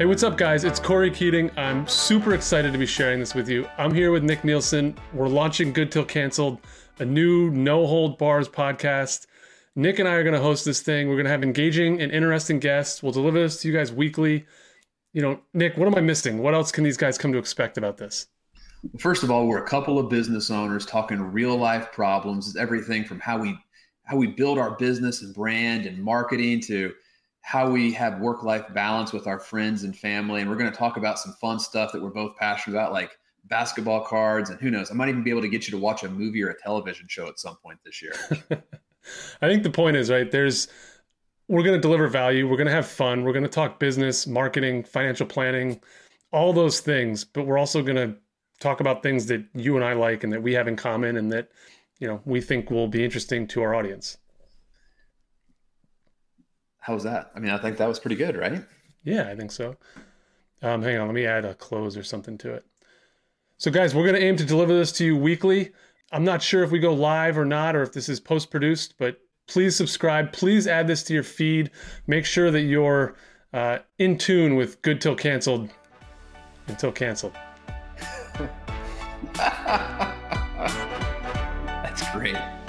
Hey, what's up, guys? It's Corey Keating. I'm super excited to be sharing this with you. I'm here with Nic Nielsen. We're launching Good Til Cancelled, a new no hold bars podcast. Nic and I are going to host this thing. We're going to have engaging and interesting guests. We'll deliver this to you guys weekly. You know, Nic, what am I missing? What else can these guys come to expect about this? First of all, we're a couple of business owners talking real life problems. It's everything from how we how we build our business and brand and marketing to how we have work life balance with our friends and family. And we're going to talk about some fun stuff that we're both passionate about, like basketball cards. And who knows, I might even be able to get you to watch a movie or a television show at some point this year. I think the point is, right, there's, we're going to deliver value. We're going to have fun. We're going to talk business, marketing, financial planning, all those things. But we're also going to talk about things that you and I like and that we have in common and that you know we think will be interesting to our audience. How was that? I mean, I think that was pretty good, right? Yeah, I think so. Um, hang on, let me add a close or something to it. So, guys, we're going to aim to deliver this to you weekly. I'm not sure if we go live or not, or if this is post produced, but please subscribe. Please add this to your feed. Make sure that you're uh, in tune with Good Til Cancelled until canceled. great.